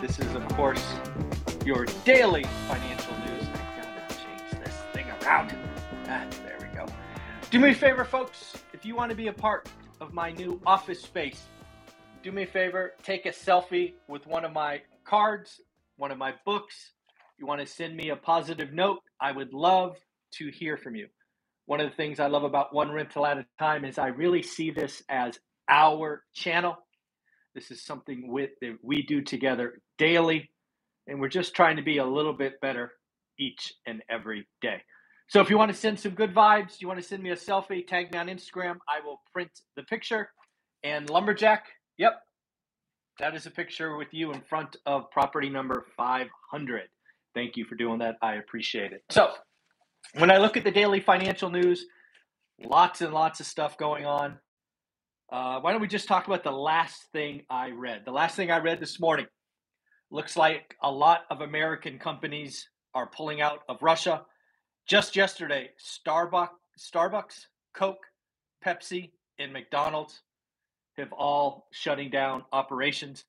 This is, of course, your daily financial news. I gotta change this thing around. Ah, there we go. Do me a favor, folks. If you want to be a part of my new office space, do me a favor, take a selfie with one of my cards, one of my books. You want to send me a positive note? I would love to hear from you. One of the things I love about One Rental at a Time is I really see this as our channel. This is something with, that we do together daily, and we're just trying to be a little bit better each and every day. So if you want to send some good vibes, you want to send me a selfie, tag me on Instagram. I will print the picture. And Lumberjack, yep, that is a picture with you in front of property number 500. Thank you for doing that. I appreciate it. So when I look at the daily financial news, lots and lots of stuff going on. Uh, why don't we just talk about the last thing I read? The last thing I read this morning looks like a lot of American companies are pulling out of Russia. Just yesterday, Starbucks, Starbucks, Coke, Pepsi, and McDonald's have all shutting down operations.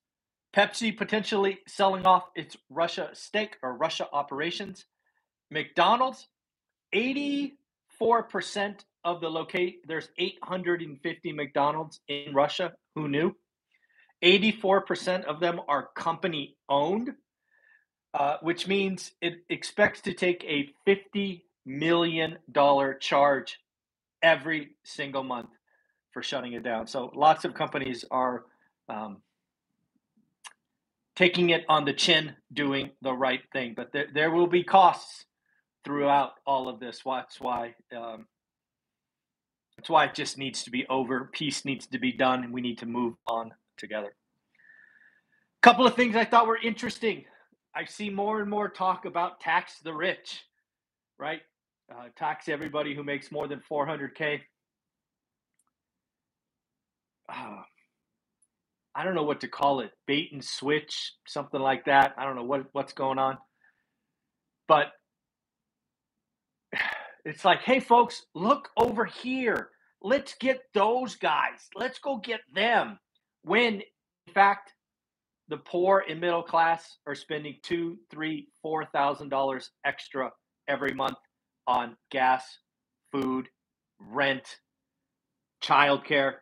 Pepsi potentially selling off its Russia stake or Russia operations. McDonald's, 84% of the locate there's 850 McDonald's in Russia. Who knew? 84% of them are company owned, uh, which means it expects to take a $50 million charge every single month for shutting it down. So lots of companies are um, taking it on the chin, doing the right thing. But there, there will be costs throughout all of this. That's why um, that's why it just needs to be over. Peace needs to be done, and we need to move on together. A couple of things I thought were interesting. I see more and more talk about tax the rich, right? Uh, tax everybody who makes more than 400k. Uh, I don't know what to call it, bait and switch, something like that. I don't know what what's going on, but it's like, hey, folks, look over here. Let's get those guys. Let's go get them. When, in fact, the poor and middle class are spending two, three, four thousand dollars extra every month on gas, food, rent, childcare.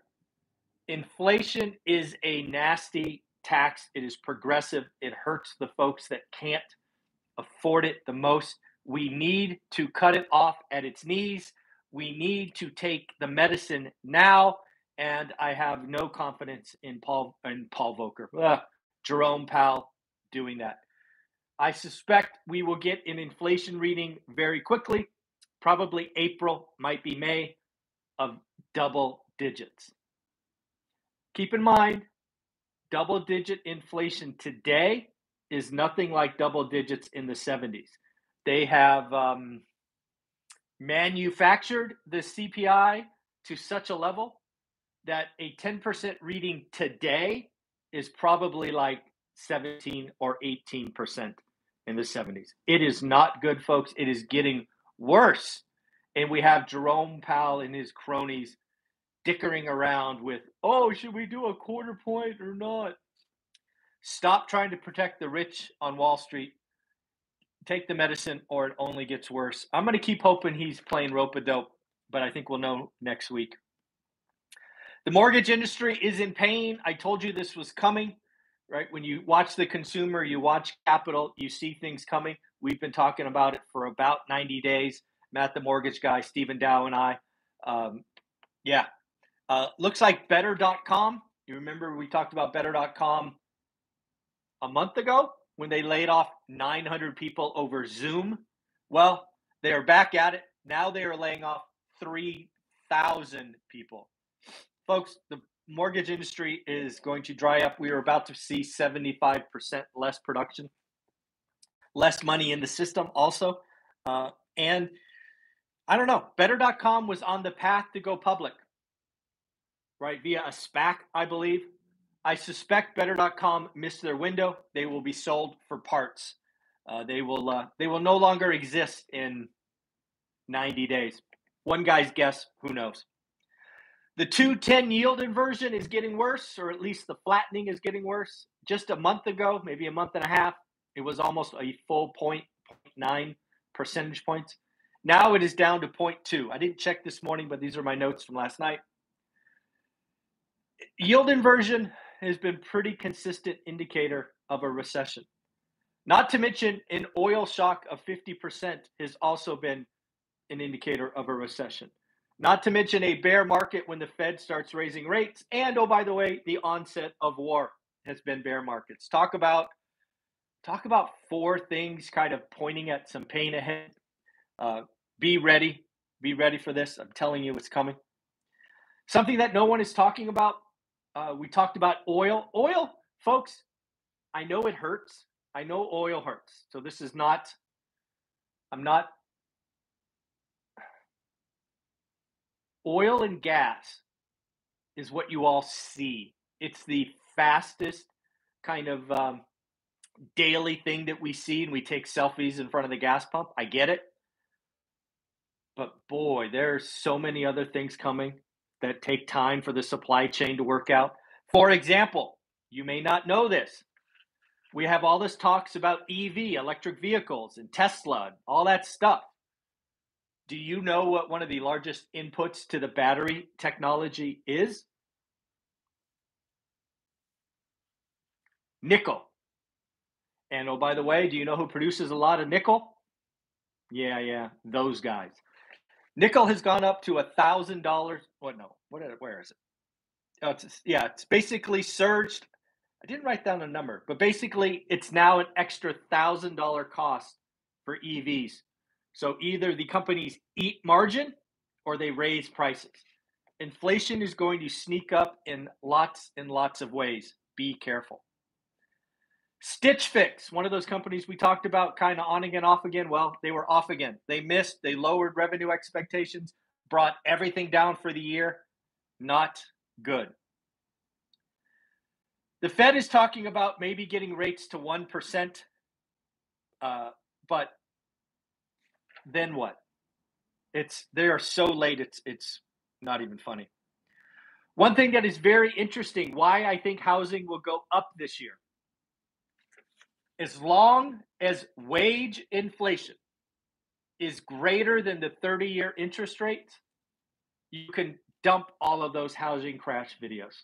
Inflation is a nasty tax. It is progressive. It hurts the folks that can't afford it the most. We need to cut it off at its knees. We need to take the medicine now. And I have no confidence in Paul in Paul Volcker, Ugh, Jerome Powell doing that. I suspect we will get an inflation reading very quickly, probably April, might be May, of double digits. Keep in mind, double digit inflation today is nothing like double digits in the 70s. They have um, manufactured the CPI to such a level that a 10% reading today is probably like 17 or 18% in the 70s. It is not good, folks. It is getting worse. And we have Jerome Powell and his cronies dickering around with, oh, should we do a quarter point or not? Stop trying to protect the rich on Wall Street take the medicine or it only gets worse. I'm going to keep hoping he's playing rope a dope, but I think we'll know next week. The mortgage industry is in pain. I told you this was coming, right? When you watch the consumer, you watch capital, you see things coming. We've been talking about it for about 90 days. Matt, the mortgage guy, Stephen Dow, and I. Um, yeah. Uh, looks like better.com. You remember we talked about better.com a month ago? When they laid off 900 people over Zoom. Well, they are back at it. Now they are laying off 3,000 people. Folks, the mortgage industry is going to dry up. We are about to see 75% less production, less money in the system, also. Uh, and I don't know, better.com was on the path to go public, right? Via a SPAC, I believe. I suspect better.com missed their window. They will be sold for parts. Uh, they will uh, they will no longer exist in 90 days. One guy's guess, who knows? The 210 yield inversion is getting worse, or at least the flattening is getting worse. Just a month ago, maybe a month and a half, it was almost a full point, 0.9 percentage points. Now it is down to 0.2. I didn't check this morning, but these are my notes from last night. Yield inversion has been pretty consistent indicator of a recession. Not to mention an oil shock of 50% has also been an indicator of a recession. Not to mention a bear market when the Fed starts raising rates. And oh, by the way, the onset of war has been bear markets. Talk about talk about four things kind of pointing at some pain ahead. Uh, be ready. Be ready for this. I'm telling you, it's coming. Something that no one is talking about. Uh, we talked about oil. Oil, folks, I know it hurts. I know oil hurts. So this is not, I'm not oil and gas is what you all see. It's the fastest kind of um, daily thing that we see, and we take selfies in front of the gas pump. I get it. But boy, there's so many other things coming that take time for the supply chain to work out. For example, you may not know this. We have all this talks about EV, electric vehicles, and Tesla, and all that stuff. Do you know what one of the largest inputs to the battery technology is? Nickel. And oh, by the way, do you know who produces a lot of nickel? Yeah, yeah, those guys. Nickel has gone up to a thousand dollars. What? No, what? Where is it? Oh, it's, yeah, it's basically surged. I didn't write down a number, but basically, it's now an extra thousand dollar cost for EVs so either the companies eat margin or they raise prices. Inflation is going to sneak up in lots and lots of ways. Be careful. Stitch Fix, one of those companies we talked about kind of on again, off again. Well, they were off again. They missed, they lowered revenue expectations, brought everything down for the year. Not good. The Fed is talking about maybe getting rates to 1%, uh, but then what? It's they are so late. It's it's not even funny. One thing that is very interesting, why I think housing will go up this year. As long as wage inflation is greater than the 30 year interest rate, you can dump all of those housing crash videos.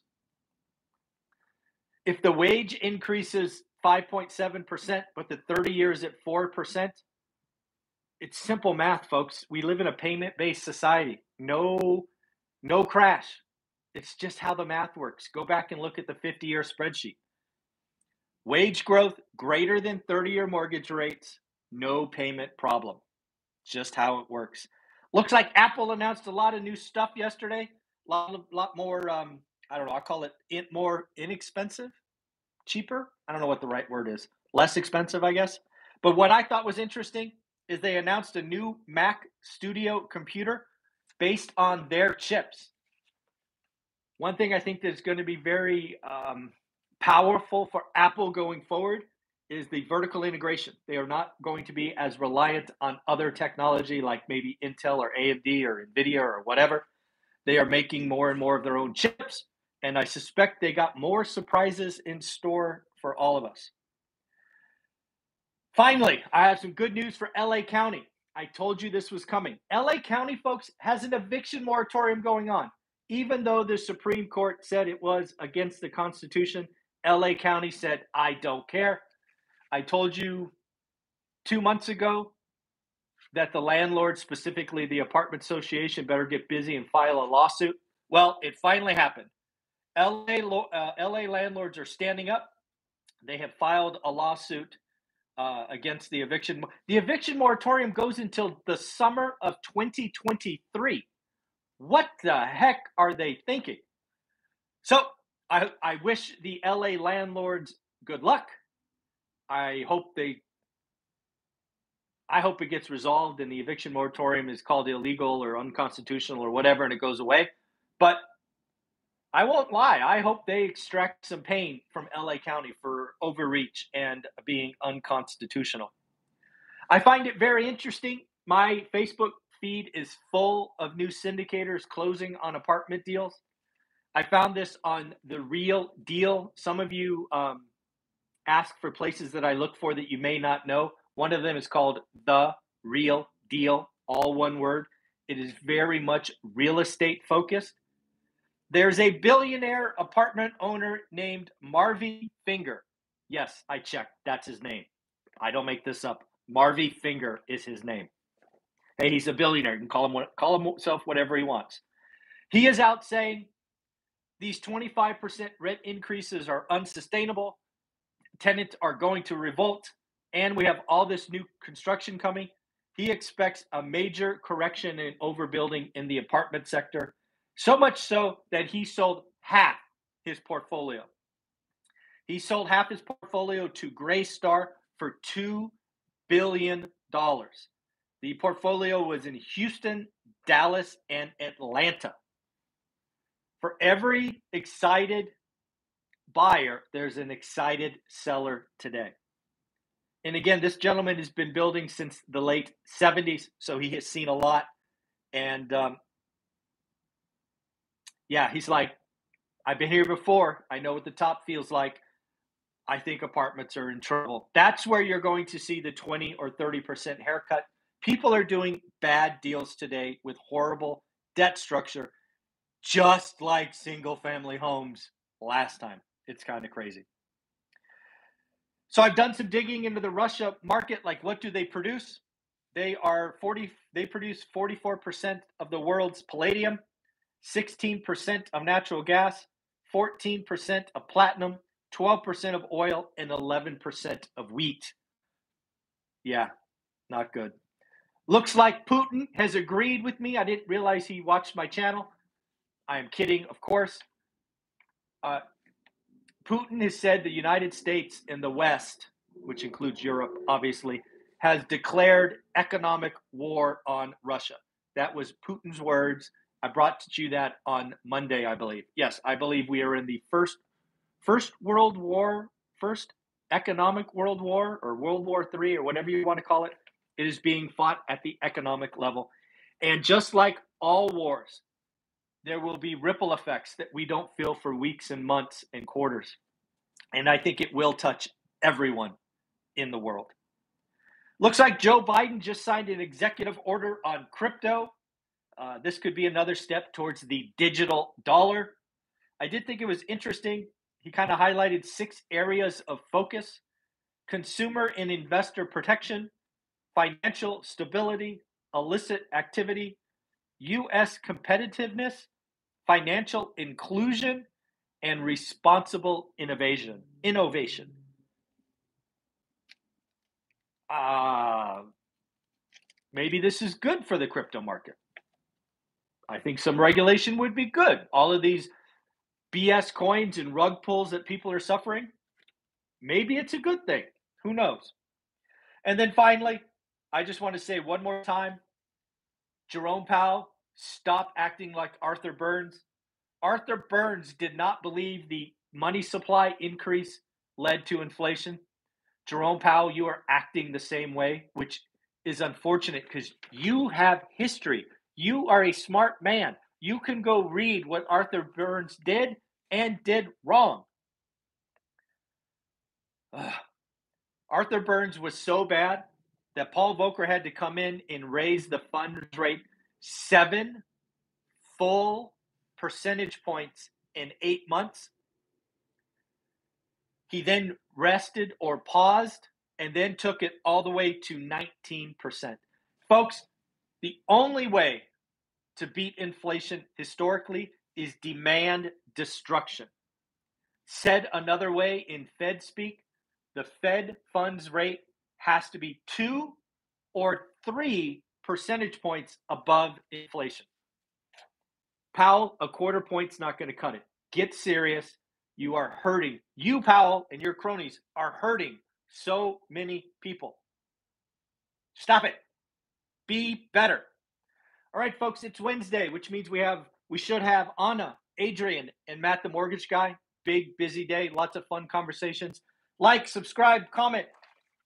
If the wage increases 5.7%, but the 30 years at 4%, it's simple math, folks. We live in a payment-based society. No, no crash. It's just how the math works. Go back and look at the 50-year spreadsheet. Wage growth greater than 30-year mortgage rates, no payment problem. Just how it works. Looks like Apple announced a lot of new stuff yesterday. A lot, lot more. Um, I don't know. I call it in, more inexpensive, cheaper. I don't know what the right word is. Less expensive, I guess. But what I thought was interesting is they announced a new Mac Studio computer based on their chips. One thing I think that's going to be very um, powerful for Apple going forward is the vertical integration. They are not going to be as reliant on other technology like maybe Intel or AMD or Nvidia or whatever. They are making more and more of their own chips. And I suspect they got more surprises in store for all of us. Finally, I have some good news for LA County. I told you this was coming. LA County, folks, has an eviction moratorium going on. Even though the Supreme Court said it was against the Constitution, LA County said, I don't care. I told you two months ago that the landlord, specifically the apartment association, better get busy and file a lawsuit. Well, it finally happened. LA, uh, LA landlords are standing up. They have filed a lawsuit uh, against the eviction. The eviction moratorium goes until the summer of 2023. What the heck are they thinking? So I, I wish the LA landlords good luck. I hope they I hope it gets resolved and the eviction moratorium is called illegal or unconstitutional or whatever and it goes away. But I won't lie. I hope they extract some pain from LA County for overreach and being unconstitutional. I find it very interesting. My Facebook feed is full of new syndicators closing on apartment deals. I found this on the real deal. Some of you um, ask for places that I look for that you may not know. One of them is called The Real Deal, all one word. It is very much real estate focused. There's a billionaire apartment owner named Marvy Finger. Yes, I checked. That's his name. I don't make this up. Marvy Finger is his name. Hey, he's a billionaire. You can call him call himself whatever he wants. He is out saying these 25% rent increases are unsustainable. Tenants are going to revolt, and we have all this new construction coming. He expects a major correction in overbuilding in the apartment sector, so much so that he sold half his portfolio. He sold half his portfolio to Greystar for $2 billion. The portfolio was in Houston, Dallas, and Atlanta. For every excited buyer, there's an excited seller today. And again, this gentleman has been building since the late 70s, so he has seen a lot. And um, yeah, he's like, I've been here before. I know what the top feels like. I think apartments are in trouble. That's where you're going to see the 20 or 30% haircut. People are doing bad deals today with horrible debt structure, just like single family homes last time. It's kind of crazy. So I've done some digging into the Russia market. Like, what do they produce? They are 40, they produce 44% of the world's palladium, 16% of natural gas, 14% of platinum, 12% of oil, and 11% of wheat. Yeah, not good. Looks like Putin has agreed with me. I didn't realize he watched my channel. I am kidding, of course. Uh, Putin has said the United States and the West, which includes Europe, obviously, has declared economic war on Russia. That was Putin's words. I brought to you that on Monday, I believe. Yes, I believe we are in the first first World War, first economic World War, or World War Three, or whatever you want to call it. It is being fought at the economic level. And just like all wars, there will be ripple effects that we don't feel for weeks and months and quarters. And I think it will touch everyone in the world. Looks like Joe Biden just signed an executive order on crypto. Uh, this could be another step towards the digital dollar. I did think it was interesting. He kind of highlighted six areas of focus consumer and investor protection, financial stability, illicit activity, U.S. competitiveness, financial inclusion, and responsible innovation. Innovation. Uh, maybe this is good for the crypto market. I think some regulation would be good. All of these BS coins and rug pulls that people are suffering, maybe it's a good thing. Who knows? And then finally, I just want to say one more time Jerome Powell, stop acting like Arthur Burns. Arthur Burns did not believe the money supply increase led to inflation. Jerome Powell, you are acting the same way, which is unfortunate because you have history. You are a smart man. You can go read what Arthur Burns did and did wrong. Ugh. Arthur Burns was so bad that Paul Volcker had to come in and raise the funds rate seven full percentage points in eight months. He then rested or paused and then took it all the way to 19%. Folks, the only way to beat inflation historically is demand destruction. Said another way in Fed speak, the Fed funds rate has to be two or three percentage points above inflation. Powell, a quarter point's not going to cut it. Get serious. You are hurting. You, Powell, and your cronies are hurting so many people. Stop it. Be better. All right, folks, it's Wednesday, which means we have we should have Anna, Adrian, and Matt the mortgage guy. Big busy day, lots of fun conversations. Like, subscribe, comment,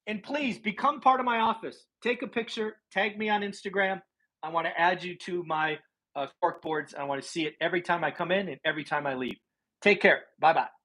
and please become part of my office. Take a picture, tag me on Instagram. I want to add you to my uh, cork boards. I want to see it every time I come in and every time I leave. Take care. Bye bye.